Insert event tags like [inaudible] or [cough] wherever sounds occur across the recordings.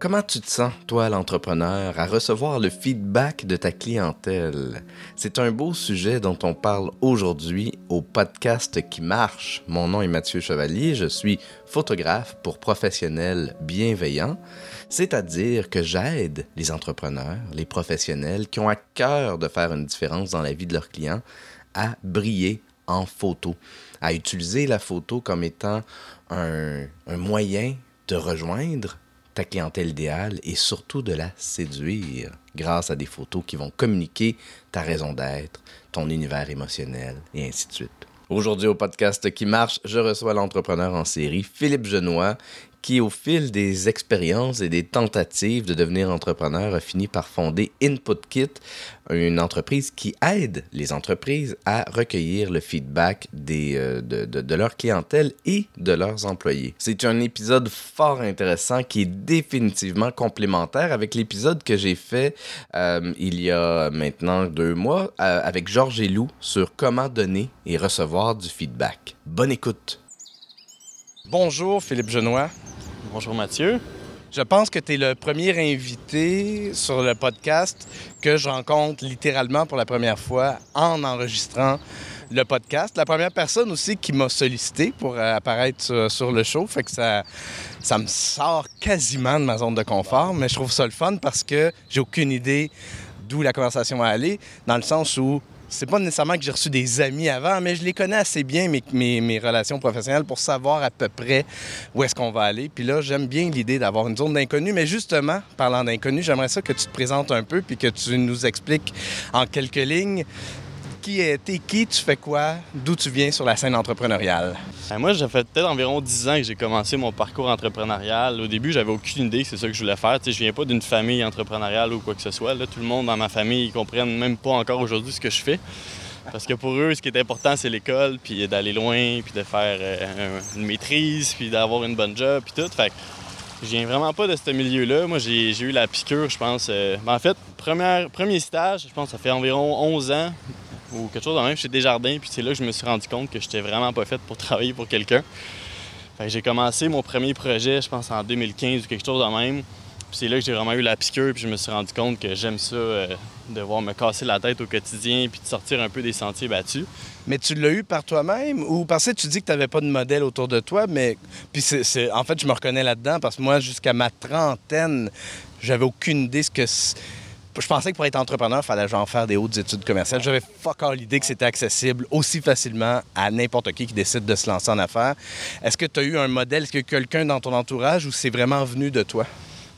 Comment tu te sens, toi, l'entrepreneur, à recevoir le feedback de ta clientèle? C'est un beau sujet dont on parle aujourd'hui au podcast qui marche. Mon nom est Mathieu Chevalier, je suis photographe pour professionnels bienveillants, c'est-à-dire que j'aide les entrepreneurs, les professionnels qui ont à cœur de faire une différence dans la vie de leurs clients à briller en photo, à utiliser la photo comme étant un, moyen de rejoindre ta clientèle idéale et surtout de la séduire grâce à des photos qui vont communiquer ta raison d'être, ton univers émotionnel et ainsi de suite. Aujourd'hui au podcast qui marche, je reçois l'entrepreneur en série Philippe Genois qui, au fil des expériences et des tentatives de devenir entrepreneur, a fini par fonder InputKit, une entreprise qui aide les entreprises à recueillir le feedback euh, de, de, de, leur clientèle et de leurs employés. C'est un épisode fort intéressant qui est définitivement complémentaire avec l'épisode que j'ai fait euh, il y a maintenant deux mois euh, avec Georges Elou sur comment donner et recevoir du feedback. Bonne écoute! Bonjour Philippe Genois. Bonjour Mathieu. Je pense que tu es le premier invité sur le podcast que je rencontre littéralement pour la première fois en enregistrant le podcast. La première personne aussi qui m'a sollicité pour apparaître sur, sur, le show. Fait que ça, ça me sort quasiment de ma zone de confort, mais je trouve ça le fun parce que j'ai aucune idée d'où la conversation va aller, dans le sens où c'est pas nécessairement que j'ai reçu des amis avant, mais je les connais assez bien, mes, relations professionnelles, pour savoir à peu près où est-ce qu'on va aller. Puis là, j'aime bien l'idée d'avoir une zone d'inconnu, mais justement, parlant d'inconnu, j'aimerais ça que tu te présentes un peu puis que tu nous expliques en quelques lignes qui t'es qui, tu fais quoi, d'où tu viens sur la scène entrepreneuriale? Ben moi, j'ai fait peut-être environ 10 ans que j'ai commencé mon parcours entrepreneurial. Au début, j'avais aucune idée que c'est ça que je voulais faire. sais, je viens pas d'une famille entrepreneuriale ou quoi que ce soit. Tout le monde dans ma famille, ils comprennent même pas encore aujourd'hui ce que je fais. Parce que pour eux, ce qui est important, c'est l'école, puis d'aller loin, puis de faire euh, une maîtrise, puis d'avoir une bonne job, puis tout. Fait que je viens vraiment pas de ce milieu-là. Moi, j'ai eu la piqûre, je pense. Euh... Ben, en fait, premier stage, je pense ça fait environ 11 ans ou quelque chose de même chez Desjardins. Puis c'est là que je me suis rendu compte que j'étais vraiment pas faite pour [laughs] travailler pour quelqu'un. j'ai commencé mon premier projet, je pense, en 2015 ou quelque chose de même. Puis c'est là que j'ai vraiment eu la piqûre, puis je me suis rendu compte que j'aime ça, euh, devoir me casser la tête au quotidien, puis de sortir un peu des sentiers battus. Mais tu l'as eu par toi-même? Ou parce que tu dis que tu n'avais pas de modèle autour de toi, mais puis c'est, en fait, je me reconnais là-dedans parce que moi, jusqu'à ma trentaine, j'avais aucune idée ce que je pensais que pour être entrepreneur, il fallait genre faire des hautes études commerciales. J'avais fuck all l'idée que c'était accessible aussi facilement à n'importe qui qui décide de se lancer en affaires. Est-ce que tu as eu un modèle? Est-ce que quelqu'un dans ton entourage ou c'est vraiment venu de toi?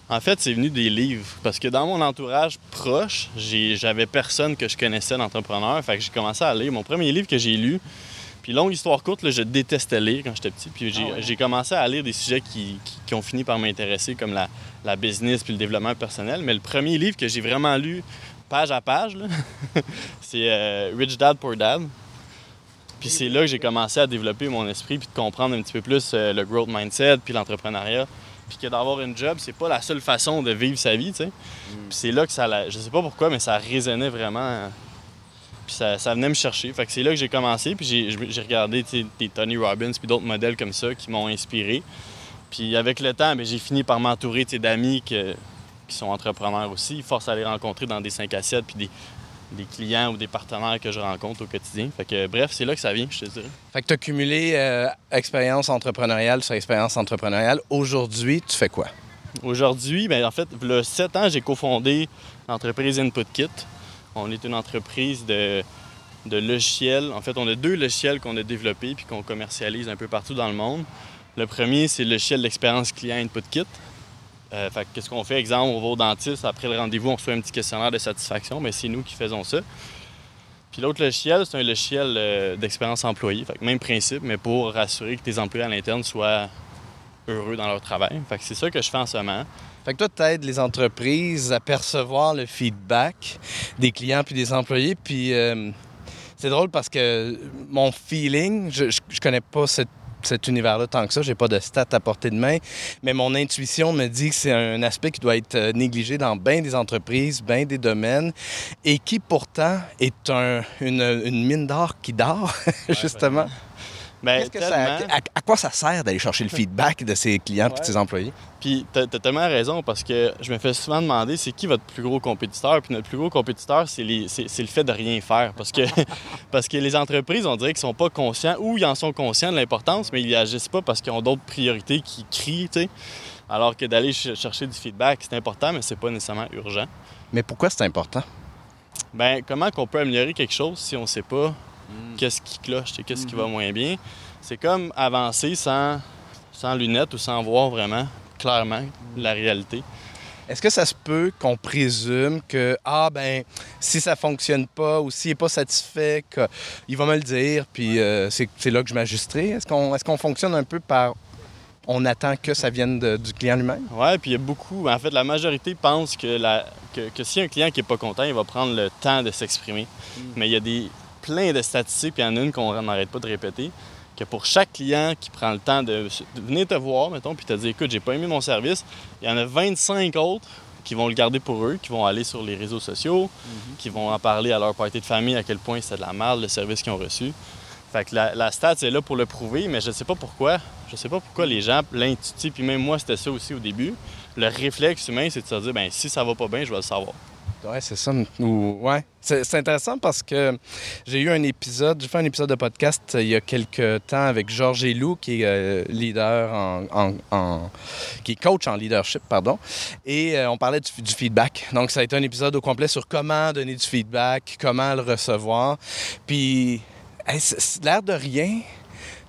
En fait, c'est venu des livres. Parce que dans mon entourage proche, j'avais personne que je connaissais d'entrepreneur. Fait que j'ai commencé à lire. Mon premier livre que j'ai lu, puis longue histoire courte, là, je détestais lire quand j'étais petit. Puis j'ai, ah ouais. commencé à lire des sujets qui, qui, qui ont fini par m'intéresser, comme la, la, business puis le développement personnel. Mais le premier livre que j'ai vraiment lu, page à page, [laughs] c'est euh, Rich Dad Poor Dad. Puis c'est là que j'ai commencé à développer mon esprit puis de comprendre un petit peu plus euh, le growth mindset puis l'entrepreneuriat. Puis que d'avoir une job, c'est pas la seule façon de vivre sa vie, tu sais. Mm. Puis c'est là que ça, je sais pas pourquoi, mais ça résonnait vraiment puis ça, ça, venait me chercher. Fait que c'est là que j'ai commencé. Puis j'ai regardé des Tony Robbins puis d'autres modèles comme ça qui m'ont inspiré. Puis avec le temps, ben, j'ai fini par m'entourer d'amis qui sont entrepreneurs aussi. Force à les rencontrer dans des 5 à 7 puis des, des, clients ou des partenaires que je rencontre au quotidien. Fait que bref, c'est là que ça vient, je te dirais. Fait que tu as cumulé euh, expérience entrepreneuriale sur expérience entrepreneuriale. Aujourd'hui, tu fais quoi? Aujourd'hui, ben, en fait, il y a 7 ans, j'ai cofondé l'entreprise InputKit. On est une entreprise de, de, logiciels. En fait, on a deux logiciels qu'on a développés puis qu'on commercialise un peu partout dans le monde. Le premier, c'est le logiciel d'expérience client InputKit. Euh, fait qu'est-ce qu'on fait? Exemple, on va au dentiste, après le rendez-vous, on reçoit un petit questionnaire de satisfaction, mais c'est nous qui faisons ça. Puis l'autre logiciel, c'est un logiciel euh, d'expérience employée. Fait que même principe, mais pour rassurer que tes employés à l'interne soient heureux dans leur travail. C'est ça que je fais en ce moment. Fait que toi, tu aides les entreprises à percevoir le feedback des clients puis des employés. Puis euh, c'est drôle parce que mon feeling, je, je, je connais pas cette cet univers-là tant que ça. J'ai pas de stats à portée de main, mais mon intuition me dit que c'est un aspect qui doit être euh, négligé dans bien des entreprises, bien des domaines, et qui pourtant est un, une, une, mine d'or qui dort, [laughs] justement. Qu'est-ce que ça- tellement. à, à quoi ça sert d'aller chercher le feedback de ses clients et de ses employés? Puis t'as t'as tellement raison parce que je me fais souvent demander c'est qui votre plus gros compétiteur? Puis notre plus gros compétiteur, c'est le fait de rien faire. Parce que, [laughs] parce que les entreprises, on dirait qu'ils sont pas conscients ou ils en sont conscients de l'importance, mais ils agissent pas parce qu'ils ont d'autres priorités qui crient, tu sais. Alors que d'aller ch- chercher du feedback, c'est important, mais c'est pas nécessairement urgent. Mais pourquoi c'est important? Ben, comment qu'on peut améliorer quelque chose si on sait pas qu'est-ce qui cloche, sais, qu'est-ce qui va moins bien? C'est comme avancer sans, sans lunettes ou sans voir vraiment clairement la réalité. Est-ce que ça se peut qu'on présume que, ah ben, si ça fonctionne pas ou s'il n'est pas satisfait, il va me le dire, puis euh, c'est là que je m'ajusterai? Est-ce qu'on est qu'on fonctionne un peu par... On attend que ça vienne de- du client lui-même? Ouais, puis il y a beaucoup. En fait, la majorité pense que, la, que, que si un client qui est pas content, il va prendre le temps de s'exprimer. Mais il y a des plein de statistiques, puis il y en a une qu'on n'arrête pas de répéter, que pour chaque client qui prend le temps de, de venir te voir, mettons, puis te dire écoute, j'ai pas aimé mon service, il y en a 25 autres qui vont le garder pour eux, qui vont aller sur les réseaux sociaux, qui vont en parler à leur party de famille à quel point c'est de la merde le service qu'ils ont reçu. Fait que la, la stat est là pour le prouver, mais je sais pas pourquoi. Je sais pas pourquoi les gens, l'intuitif, puis même moi, c'était ça aussi au début. Le réflexe humain, c'est de se dire, ben si ça va pas bien, je vais le savoir. Ouais, c'est ça. Ou- ouais. C'est intéressant parce que j'ai eu un épisode, j'ai fait un épisode de podcast euh, il y a quelques temps avec Georges Elou, qui est euh, leader en, qui est coach en leadership, pardon. Et euh, on parlait du, feedback. Donc, ça a été un épisode au complet sur comment donner du feedback, comment le recevoir. Puis, hey, l'air de rien.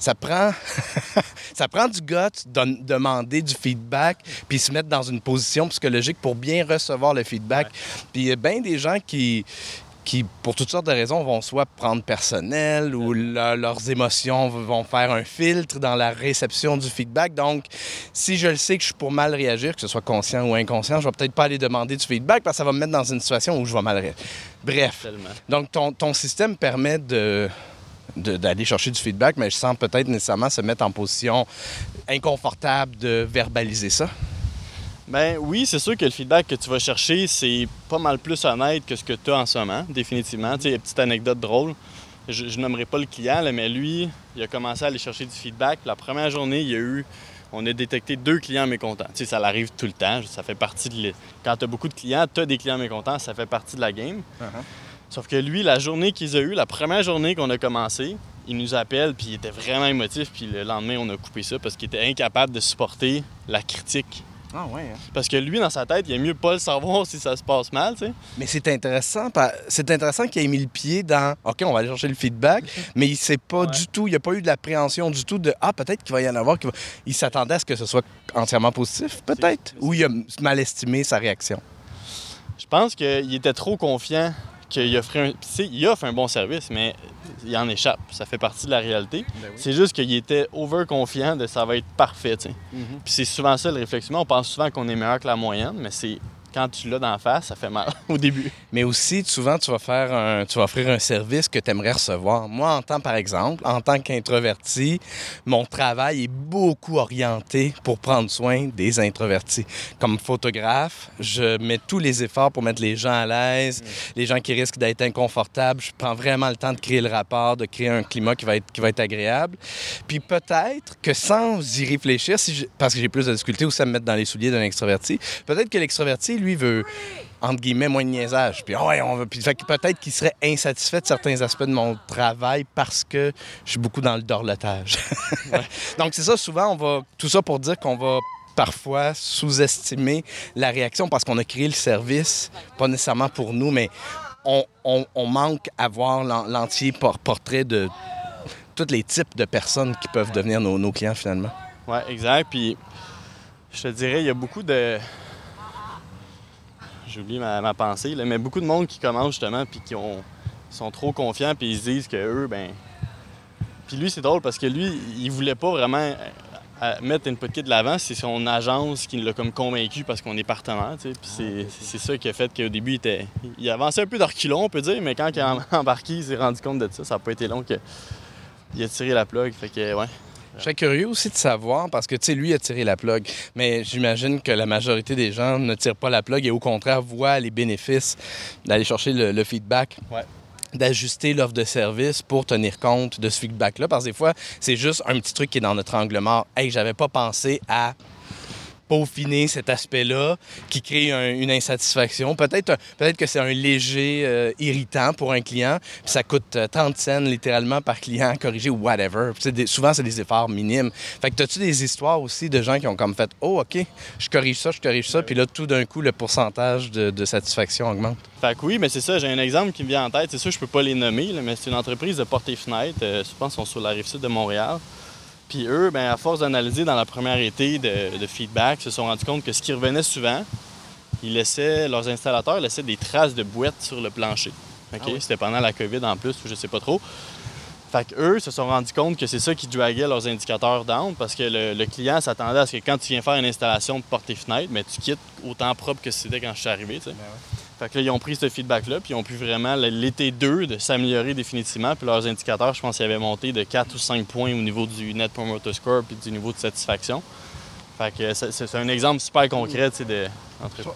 Ça prend, [laughs] ça prend du gut de demander du feedback puis se mettre dans une position psychologique pour bien recevoir le feedback. Puis il y a bien des gens qui, qui, pour toutes sortes de raisons, vont soit prendre personnel ou leur- leurs émotions vont faire un filtre dans la réception du feedback. Donc, si je le sais que je suis pour mal réagir, que ce soit conscient ou inconscient, je vais peut-être pas aller demander du feedback parce que ça va me mettre dans une situation où je vais mal réagir. Bref, Tellement. donc ton, ton système permet de- d'aller chercher du feedback, mais je sens peut-être nécessairement se mettre en position inconfortable de verbaliser ça. Ben oui, c'est sûr que le feedback que tu vas chercher, c'est pas mal plus honnête que ce que tu as en ce moment, définitivement. Tu sais, petite anecdote drôle. Je, je nommerai pas le client, là, mais lui, il a commencé à aller chercher du feedback. La première journée, il y a eu. On a détecté deux clients mécontents. Tu sais, ça l'arrive tout le temps. Ça fait partie de. Quand tu as beaucoup de clients, tu as des clients mécontents, ça fait partie de la game. Sauf que lui, la journée qu'ils ont eue, la première journée qu'on a commencé, il nous appelle, puis il était vraiment émotif, puis le lendemain, on a coupé ça parce qu'il était incapable de supporter la critique. Ah ouais. Parce que lui, dans sa tête, il aime mieux pas le savoir si ça se passe mal, tu sais. Mais c'est intéressant, c'est intéressant qu'il ait mis le pied dans OK, on va aller chercher le feedback, [laughs] mais il sait pas Ouais. du tout, il a pas eu de l'appréhension du tout de Ah, peut-être qu'il va y en avoir. qu'il va- Il s'attendait à ce que ce soit entièrement positif, peut-être. Ou il a mal estimé sa réaction. Je pense qu'il était trop confiant qu'il offrait un... Il offre un bon service, mais il en échappe. Ça fait partie de la réalité. C'est juste qu'il était over-confiant de ça va être parfait, sais. Puis c'est souvent ça le réflexe humain. On pense souvent qu'on est meilleur que la moyenne, mais c'est... Quand tu l'as d'en face, ça fait mal [laughs] au début. Mais aussi, souvent, tu vas faire un, tu vas offrir un service que tu aimerais recevoir. Moi, en tant, par exemple, en tant qu'introverti, mon travail est beaucoup orienté pour prendre soin des introvertis. Comme photographe, je mets tous les efforts pour mettre les gens à l'aise, les gens qui risquent d'être inconfortables. Je prends vraiment le temps de créer le rapport, de créer un climat qui va être, qui va être agréable. Puis peut-être que sans y réfléchir, si je- parce que j'ai plus de difficulté aussi à me mettre dans les souliers d'un extraverti, peut-être que l'extraverti, lui, veut entre guillemets, moins de niaisage. Puis, ah ouais, on va... Puis, fait que peut-être qu'il serait insatisfait de certains aspects de mon travail parce que je suis beaucoup dans le dorlotage. [laughs] Donc, c'est ça, souvent, on va. Tout ça pour dire qu'on va parfois sous-estimer la réaction parce qu'on a créé le service, pas nécessairement pour nous, mais on, on- on manque à voir l'en- l'entier por- portrait de tous les types de personnes qui peuvent devenir nos, nos clients finalement. Ouais, exact. Puis je te dirais, il y a beaucoup de. J'ai oublié ma, ma pensée, là, mais beaucoup de monde qui commence justement, puis qui ont, sont trop confiants, puis ils se disent que eux, ben. Puis lui, c'est drôle parce que lui, il voulait pas vraiment euh, mettre Input Kit de l'avant. C'est son agence qui l'a comme convaincu parce qu'on est partenaire, tu sais. Puis c'est, c'est ça qui a fait qu'au début, il, était, il avançait un peu de reculons, on peut dire, mais quand il a [laughs] embarqué, il s'est rendu compte de ça. Ça n'a pas été long que. Il a tiré la plug. Fait que, ouais. Je serais curieux aussi de savoir, parce que, tu sais, lui a tiré la plug, mais j'imagine que la majorité des gens ne tirent pas la plug et au contraire voient les bénéfices d'aller chercher le, le feedback. Ouais. d'ajuster l'offre de service pour tenir compte de ce feedback-là. Parce que des fois, c'est juste un petit truc qui est dans notre angle mort. Hey, j'avais pas pensé à peaufiner cet aspect-là qui crée une insatisfaction. Peut-être peut que c'est un léger euh, irritant pour un client, puis ça coûte 30 euh, cents littéralement par client à corriger whatever. souvent, c'est des efforts minimes. Fait que as-tu des histoires aussi de gens qui ont comme fait « Oh, OK, je corrige ça, je corrige ça », puis là, tout d'un coup, le pourcentage de, satisfaction augmente? Fait que oui, mais c'est ça, j'ai un exemple qui me vient en tête. C'est sûr, je peux pas les nommer, mais c'est une entreprise de porte et fenêtre. Euh, je pense qu'ils sont sur la rive sud de Montréal. Puis eux, ben, à force d'analyser dans la première été de, feedback, se sont rendus compte que ce qui revenait souvent, ils laissaient, leurs installateurs laissaient des traces de boîtes sur le plancher. Ah C'était pendant la COVID en plus, ou je sais pas trop. Fait qu'eux se sont rendus compte que c'est ça qui draguait leurs indicateurs down parce que le, client s'attendait à ce que quand tu viens faire une installation de porte et fenêtre, mais tu quittes autant propre que c'était quand je suis arrivé. Ben fait que là, ils ont pris ce feedback-là, puis ils ont pu vraiment, l'été 2, de s'améliorer définitivement. Puis leurs indicateurs, je pense qu'ils avaient monté de 4 ou 5 points au niveau du Net Promoter Score puis du niveau de satisfaction. Fait que c'est un exemple super concret de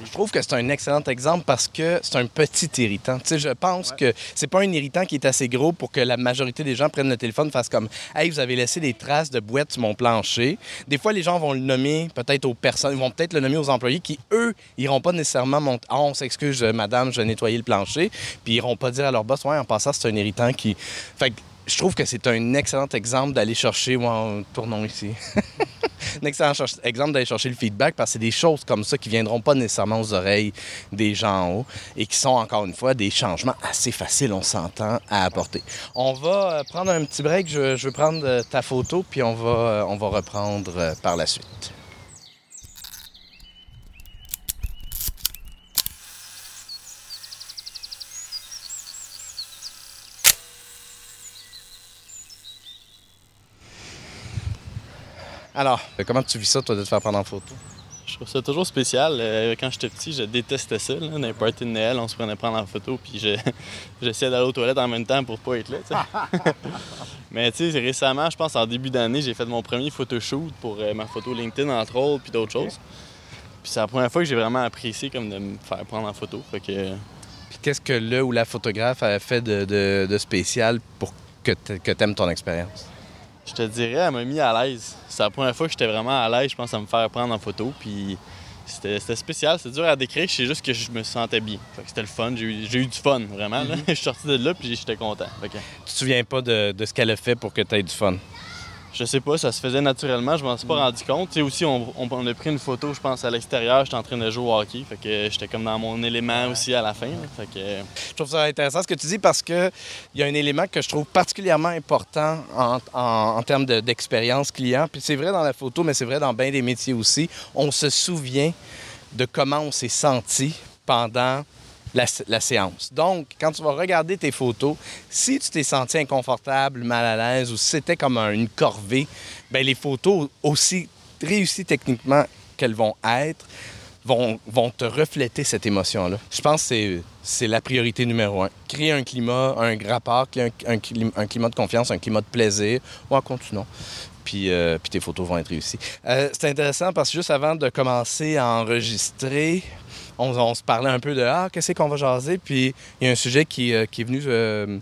je trouve que c'est un excellent exemple parce que c'est un petit irritant. Tu sais, je pense que c'est pas un irritant qui est assez gros pour que la majorité des gens prennent le téléphone, fassent comme Hey, vous avez laissé des traces de boîtes sur mon plancher. Des fois, les gens vont le nommer peut-être aux personnes, ils vont peut-être le nommer aux employés qui, eux, iront pas nécessairement monter Ah, on s'excuse, madame, je vais nettoyer le plancher. Puis ils iront pas dire à leur boss Ouais, en passant, c'est un irritant qui. Fait que je trouve que c'est un excellent exemple d'aller chercher. Ouais, tournons ici. [laughs] un excellent exemple d'aller chercher le feedback parce que c'est des choses comme ça qui viendront pas nécessairement aux oreilles des gens en haut et qui sont encore une fois des changements assez faciles, on s'entend, à apporter. On va euh, prendre un petit break. Je, je vais prendre euh, ta photo puis on va, euh, on va reprendre par la suite. Alors, comment tu vis ça, toi, de te faire prendre en photo? Je trouve ça toujours spécial. Euh, quand j'étais petit, je détestais ça. Là. N'importe de Noël, on se prenait prendre en photo, puis [laughs] j'essayais d'aller aux toilettes en même temps pour pas être là. [laughs] Mais tu sais, récemment, je pense en début d'année, j'ai fait mon premier photoshoot pour euh, ma photo LinkedIn, entre autres, puis d'autres choses. Puis c'est la première fois que j'ai vraiment apprécié comme de me faire prendre en photo. Fait que... Puis qu'est-ce que le ou la photographe a fait de, spécial pour que tu aimes ton expérience? Je te dirais, elle m'a mis à l'aise. C'est la première fois que j'étais vraiment à l'aise, je pense, à me faire prendre en photo. Puis c'était spécial, c'est dur à décrire, c'est juste que je me sentais bien. C'était le fun, j'ai eu, du fun, vraiment. Mm-hmm. [laughs] je suis sorti de là, puis j'étais content. Tu te souviens pas de, de ce qu'elle a fait pour que tu aies du fun? Je sais pas, ça se faisait naturellement, je m'en suis pas rendu compte. Tu sais, aussi, on, a pris une photo, je pense, à l'extérieur, j'étais en train de jouer au hockey, fait que j'étais comme dans mon élément aussi à la fin. fait que... Je trouve ça intéressant ce que tu dis parce qu'il y a un élément que je trouve particulièrement important en, termes d'expérience client. Puis c'est vrai dans la photo, mais c'est vrai dans bien des métiers aussi. On se souvient de comment on s'est senti pendant la, séance. Donc, quand tu vas regarder tes photos, si tu t'es senti inconfortable, mal à l'aise ou si c'était comme une corvée, bien, les photos, aussi réussies techniquement qu'elles vont être, vont, te refléter cette émotion-là. Je pense que c'est la priorité numéro un. Créer un climat, un rapport, un, climat de confiance, un climat de plaisir. ou en continuant. Puis, euh, puis, tes photos vont être réussies. Euh, c'est intéressant parce que juste avant de commencer à enregistrer, on, se parlait un peu de Ah, qu'est-ce qu'on va jaser? Puis il y a un sujet qui, euh, est venu. Euh,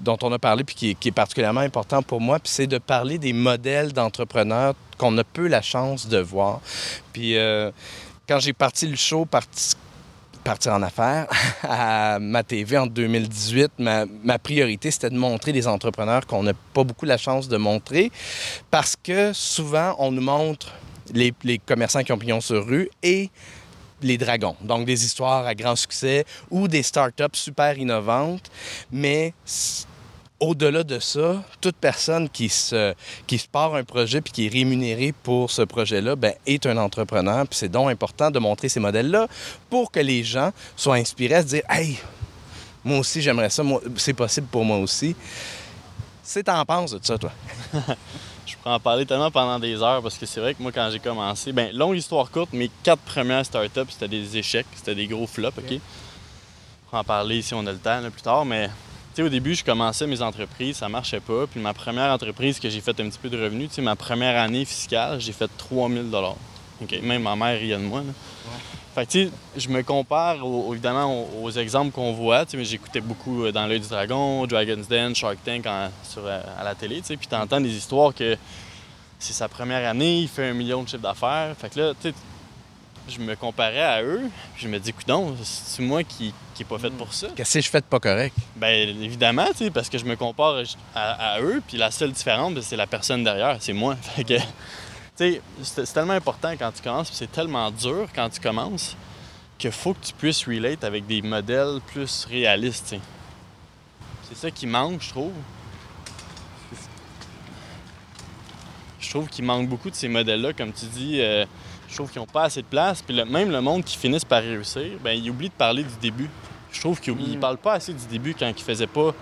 dont on a parlé puis qui est, particulièrement important pour moi, puis c'est de parler des modèles d'entrepreneurs qu'on a peu la chance de voir. Puis euh, quand j'ai parti le show, partir en affaires [laughs] à ma TV en 2018, ma, priorité, c'était de montrer des entrepreneurs qu'on n'a pas beaucoup la chance de montrer parce que souvent, on nous montre les, les commerçants qui ont pignon sur rue et les dragons. Donc des histoires à grand succès ou des startups super innovantes, mais au-delà de ça, toute personne qui se, qui part un projet puis qui est rémunérée pour ce projet-là ben, est un entrepreneur. Puis c'est donc important de montrer ces modèles-là pour que les gens soient inspirés à se dire Hey, moi aussi, j'aimerais ça, c'est possible pour moi aussi. C'est en penses de ça, toi? [laughs] Je pourrais en parler tellement pendant des heures parce que c'est vrai que moi, quand j'ai commencé, ben longue histoire courte, mes quatre premières startups, c'était des échecs, c'était des gros flops, OK? On pourra en parler si on a le temps plus tard, mais tu sais, au début, je commençais mes entreprises, ça marchait pas. Puis ma première entreprise que j'ai fait un petit peu de revenus, tu sais, ma première année fiscale, j'ai fait 3000 OK? Même ma mère riait de moi. Fait que, tu je me compare au- évidemment aux, aux exemples qu'on voit. Tu j'écoutais beaucoup euh, dans l'œil du dragon, Dragon's Den, Shark Tank en- sur, euh, à la télé, tu puis t'entends des histoires que c'est sa première année, il fait un million de chiffre d'affaires. Fait que là, tu sais, je me comparais à eux, puis je me dis, coudon, c'est moi qui qui est pas fait pour ça? Qu'est-ce que je fais de pas correct? Ben évidemment, tu sais, parce que je me compare à, à eux, puis la seule différence, ben, c'est la personne derrière, c'est moi. [laughs] Fait que, tu sais, c'est c'est tellement important quand tu commences, puis c'est tellement dur quand tu commences, qu'il faut que tu puisses relate avec des modèles plus réalistes. C'est ça qui manque, je trouve. Je trouve qu'il manque beaucoup de ces modèles-là, comme tu dis. euh, je trouve qu'ils n'ont pas assez de place. Puis le- même le monde qui finissent par réussir, ben ils oublient de parler du début. Je trouve qu'ils ne Mm. parlent pas assez du début quand ils faisaient pas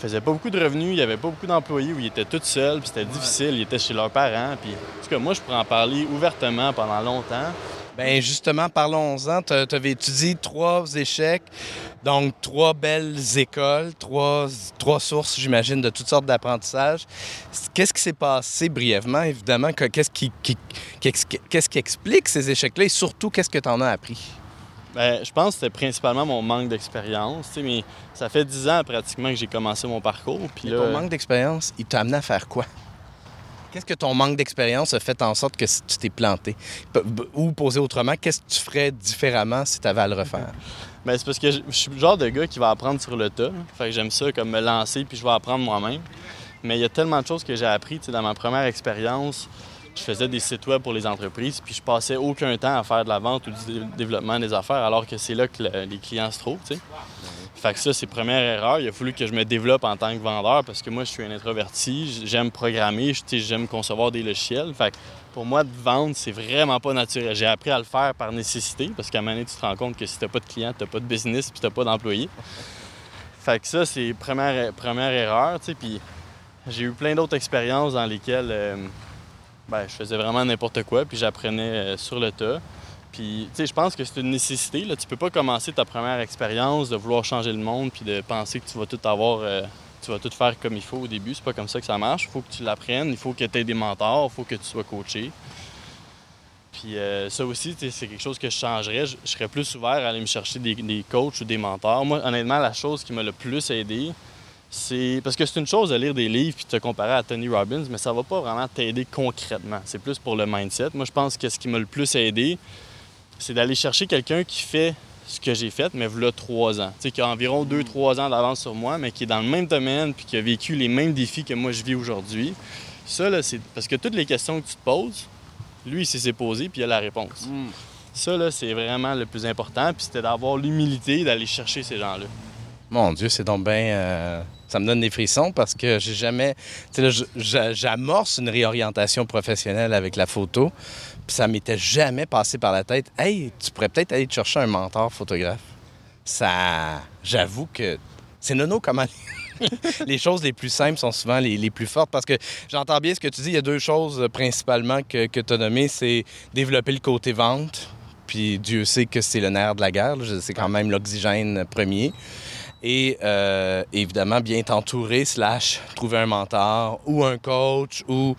ils faisaient pas beaucoup de revenus, il n'y avait pas beaucoup d'employés, où ils étaient tout seuls, puis c'était difficile, ils étaient chez leurs parents. Puis, en tout cas, moi, je pourrais en parler ouvertement pendant longtemps. Ben justement, parlons-en. Tu avais étudié trois échecs, donc trois belles écoles, trois, trois sources, j'imagine, de toutes sortes d'apprentissages. Qu'est-ce qui s'est passé brièvement, évidemment? que- Qu'est-ce qui, qui explique ces échecs-là? Et surtout, qu'est-ce que tu en as appris? Ben, je pense que c'était principalement mon manque d'expérience, mais ça fait dix ans pratiquement que j'ai commencé mon parcours. Puis Mais là, ton manque d'expérience, il t'a amené à faire quoi? Qu'est-ce que ton manque d'expérience a fait en sorte que tu t'es planté? Ou posé autrement, qu'est-ce que tu ferais différemment si tu avais à le refaire? [laughs] Ben, c'est parce que je je suis le genre de gars qui va apprendre sur le tas. Fait que j'aime ça, comme me lancer, puis je vais apprendre moi-même. Mais il y a tellement de choses que j'ai appris. Dans ma première expérience, je faisais des sites web pour les entreprises, puis je passais aucun temps à faire de la vente ou du dé- développement des affaires, alors que c'est là que le- les clients se trouvent. tu sais. Fait que ça, c'est première erreur. Il a fallu que je me développe en tant que vendeur parce que moi, je suis un introverti. J'aime programmer, j'aime concevoir des logiciels. Fait que pour moi, de vendre, c'est vraiment pas naturel. J'ai appris à le faire par nécessité parce qu'à un moment donné, tu te rends compte que si t'as pas de clients, t'as pas de business puis t'as pas d'employés. Fait que ça, c'est première, première erreur. Puis j'ai eu plein d'autres expériences dans lesquelles euh, ben, je faisais vraiment n'importe quoi puis j'apprenais euh, sur le tas. Puis, tu sais, je pense que c'est une nécessité. Là. Tu peux pas commencer ta première expérience de vouloir changer le monde puis de penser que tu vas tout avoir, euh, tu vas tout faire comme il faut au début. C'est pas comme ça que ça marche. Il faut que tu l'apprennes. Il faut que tu aies des mentors. Il faut que tu sois coaché. Puis euh, ça aussi, c'est quelque chose que je changerais. Je, je serais plus ouvert à aller me chercher des, des coachs ou des mentors. Moi, honnêtement, la chose qui m'a le plus aidé, c'est parce que c'est une chose de lire des livres puis de te comparer à Tony Robbins, mais ça va pas vraiment t'aider concrètement. C'est plus pour le mindset. Moi, je pense que ce qui m'a le plus aidé, c'est d'aller chercher quelqu'un qui fait ce que j'ai fait, mais voilà trois ans. Tu sais, qui a environ deux, trois ans d'avance sur moi, mais qui est dans le même domaine puis qui a vécu les mêmes défis que moi je vis aujourd'hui. Ça, là, c'est parce que toutes les questions que tu te poses, lui, il s'est posé puis il a la réponse. Ça, là, c'est vraiment le plus important. Puis c'était d'avoir l'humilité d'aller chercher ces gens-là. Mon Dieu, c'est donc bien. euh, ça me donne des frissons parce que j'ai jamais. Tu sais, j'amorce une réorientation professionnelle avec la photo, puis ça m'était jamais passé par la tête. Hey, tu pourrais peut-être aller te chercher un mentor photographe. Ça. J'avoue que. C'est nono comment. les [laughs] choses les plus simples sont souvent les, plus fortes parce que j'entends bien ce que tu dis. Il y a deux choses euh, principalement que, que tu as nommées c'est développer le côté vente. Puis Dieu sait que c'est le nerf de la guerre. C'est quand même l'oxygène premier. Et euh, évidemment, bien t'entourer, slash, trouver un mentor ou un coach ou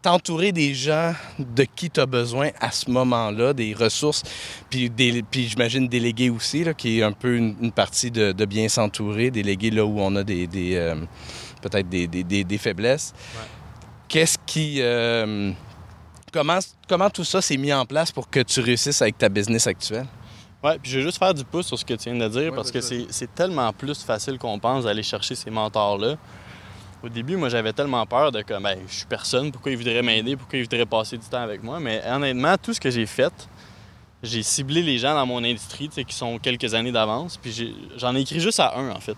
t'entourer des gens de qui tu as besoin à ce moment-là, des ressources. Puis, des- puis j'imagine déléguer aussi, là, qui est un peu une, une partie de, de bien s'entourer, déléguer là où on a des, des, euh, peut-être des, des- des- des faiblesses. Qu'est-ce qui. euh, comment, comment tout ça s'est mis en place pour que tu réussisses avec ta business actuelle? Ouais, puis je vais juste faire du pouce sur ce que tu viens de dire Ouais, parce que c'est tellement plus facile qu'on pense d'aller chercher ces mentors-là. Au début, moi, j'avais tellement peur de comme, ben, je suis personne, pourquoi ils voudraient m'aider, pourquoi ils voudraient passer du temps avec moi? Mais honnêtement, tout ce que j'ai fait, j'ai ciblé les gens dans mon industrie, tu sais, qui sont quelques années d'avance, puis j'en ai écrit juste à un, en fait.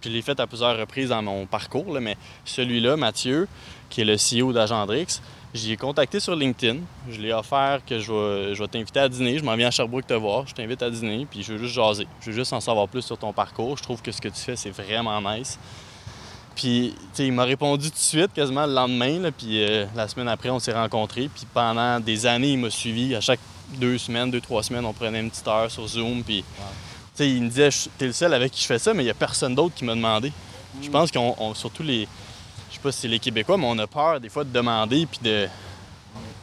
Puis je l'ai fait à plusieurs reprises dans mon parcours, là, mais celui-là, Mathieu, qui est le CEO d'Agendrix, j'y ai contacté sur LinkedIn. Je l'ai offert que je vais, je vais t'inviter à dîner. Je m'en viens à Sherbrooke te voir. Je t'invite à dîner, puis je veux juste jaser. Je veux juste en savoir plus sur ton parcours. Je trouve que ce que tu fais, c'est vraiment nice. Puis, il m'a répondu tout de suite, quasiment le lendemain. là, puis euh, la semaine après, on s'est rencontrés. Puis pendant des années, il m'a suivi. À chaque deux semaines, deux, trois semaines, on prenait une petite heure sur Zoom. Puis, tu sais, il me disait, t'es le seul avec qui je fais ça, mais il n'y a personne d'autre qui m'a demandé. Je pense qu'on, on- surtout les, je sais pas si c'est les Québécois, mais on a peur des fois de demander puis de,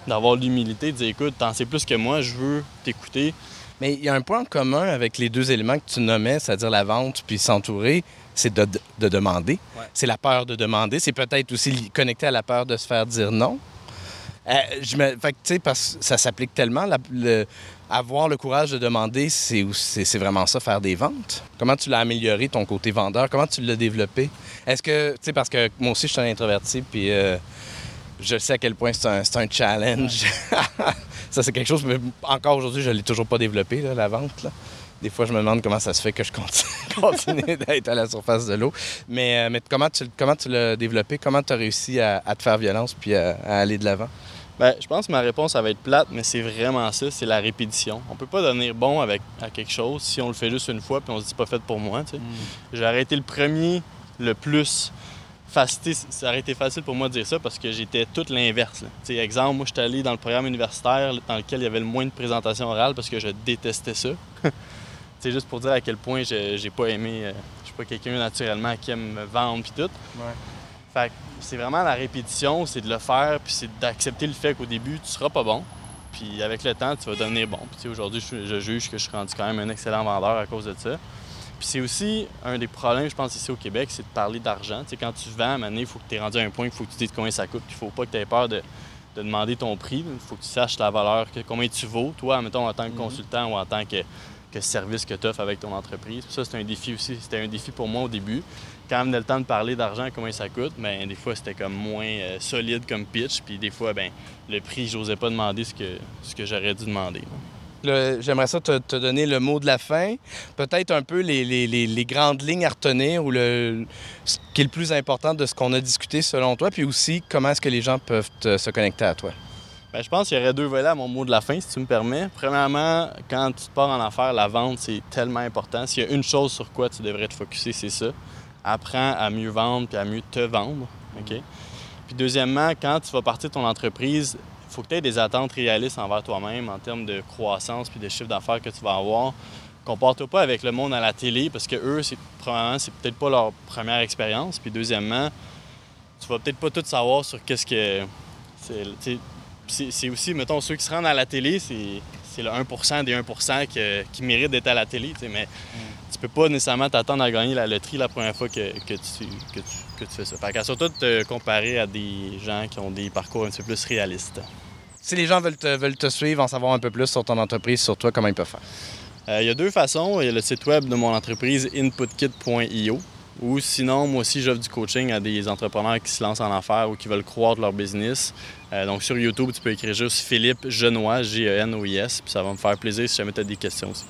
d'avoir l'humilité de dire écoute, t'en sais plus que moi, je veux t'écouter. Mais il y a un point commun avec les deux éléments que tu nommais, c'est-à-dire la vente puis s'entourer, c'est de, de, demander. C'est la peur de demander. C'est peut-être aussi connecté à la peur de se faire dire non. Euh, je me... Fait que, tu sais, parce ça s'applique tellement. le... Avoir le courage de demander, c'est vraiment ça, faire des ventes. Comment tu l'as amélioré, ton côté vendeur? Comment tu l'as développé? Est-ce que, tu sais, parce que moi aussi, je suis un introverti, puis euh, je sais à quel point c'est un, un, challenge. [laughs] ça, c'est quelque chose, mais encore aujourd'hui, je ne l'ai toujours pas développé, la vente. Là. Des fois, je me demande comment ça se fait que je [laughs] continue, d'être à la surface de l'eau. Mais, euh, mais comment tu, comment tu l'as développé? Comment tu as réussi à, te faire violence puis à aller de l'avant? Ben, je pense que ma réponse, ça va être plate, mais c'est vraiment ça, c'est la répétition. On peut pas devenir bon avec à quelque chose si on le fait juste une fois puis on se dit pas fait pour moi. Mm. J'ai arrêté le premier le plus facile. Ça aurait été facile pour moi de dire ça parce que j'étais tout l'inverse. Exemple, moi, j'étais allé dans le programme universitaire dans lequel il y avait le moins de présentations orales parce que je détestais ça. [laughs] c'est juste pour dire à quel point j'ai pas aimé. Euh, je suis pas quelqu'un naturellement qui aime me vendre puis tout. Fait c'est vraiment la répétition, c'est de le faire, puis c'est d'accepter le fait qu'au début, tu seras pas bon. Puis avec le temps, tu vas devenir bon. Puis aujourd'hui, je, juge que je suis rendu quand même un excellent vendeur à cause de ça. Puis c'est aussi un des problèmes, je pense, ici au Québec, c'est de parler d'argent. Tu sais, quand tu vends, à il faut que tu aies rendu à un point il faut que tu dises combien ça coûte. Puis il faut pas que tu aies peur de, demander ton prix. Il faut que tu saches la valeur, que, combien tu vaux, toi, mettons, en tant que mm-hmm. consultant ou en tant que, que service que tu offres avec ton entreprise. ça, c'est un défi aussi. C'était un défi pour moi au début quand même le temps de parler d'argent, comment ça coûte, mais ben, des fois, c'était comme moins euh, solide comme pitch. Puis des fois, ben, le prix, j'osais pas demander ce que, ce que j'aurais dû demander. J'aimerais ça te, donner le mot de la fin. Peut-être un peu les, grandes lignes à retenir ou le, ce qui est le plus important de ce qu'on a discuté selon toi, puis aussi comment est-ce que les gens peuvent se connecter à toi. Bien, je pense qu'il y aurait deux volets à mon mot de la fin, si tu me permets. Premièrement, quand tu te pars en affaires, la vente, c'est tellement important. S'il y a une chose sur quoi tu devrais te focuser, c'est ça apprends à mieux vendre puis à mieux te vendre. OK? Puis deuxièmement, quand tu vas partir de ton entreprise, il faut que tu aies des attentes réalistes envers toi-même en termes de croissance puis de chiffre d'affaires que tu vas avoir. Compare-toi pas avec le monde à la télé parce que eux, c'est probablement c'est peut-être pas leur première expérience. Puis deuxièmement, tu vas peut-être pas tout savoir sur qu'est-ce que c'est aussi, mettons, ceux qui se rendent à la télé, c'est c'est le 1% des 1% qui mérite d'être à la télé. Mais mm. tu peux pas nécessairement t'attendre à gagner la loterie la première fois que, tu, fais ça. Fait surtout te comparer à des gens qui ont des parcours un peu plus réalistes. Si les gens veulent te, veulent te suivre, en savoir un peu plus sur ton entreprise, sur toi, comment ils peuvent faire? Euh, il y a deux façons. Il y a le site web de mon entreprise, inputkit.io. Ou sinon, moi aussi, j'offre du coaching à des entrepreneurs qui se lancent en affaires ou qui veulent croître leur business. Euh, donc, sur YouTube, tu peux écrire juste Philippe Genois, G-E-N-O-I-S, puis ça va me faire plaisir si jamais tu as des questions aussi.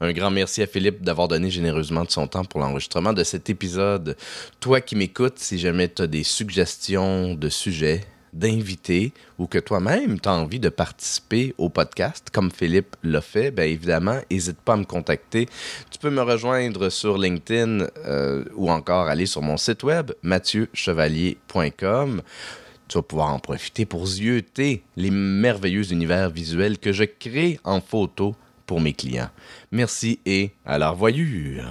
Un grand merci à Philippe d'avoir donné généreusement de son temps pour l'enregistrement de cet épisode. Toi qui m'écoutes, si jamais tu as des suggestions de sujets, d'inviter ou que toi-même tu as envie de participer au podcast, comme Philippe l'a fait, bien évidemment, n'hésite pas à me contacter. Tu peux me rejoindre sur LinkedIn euh, ou encore aller sur mon site web mathieuchevalier.com. Tu vas pouvoir en profiter pour zioter les merveilleux univers visuels que je crée en photo pour mes clients. Merci et à la revoyure.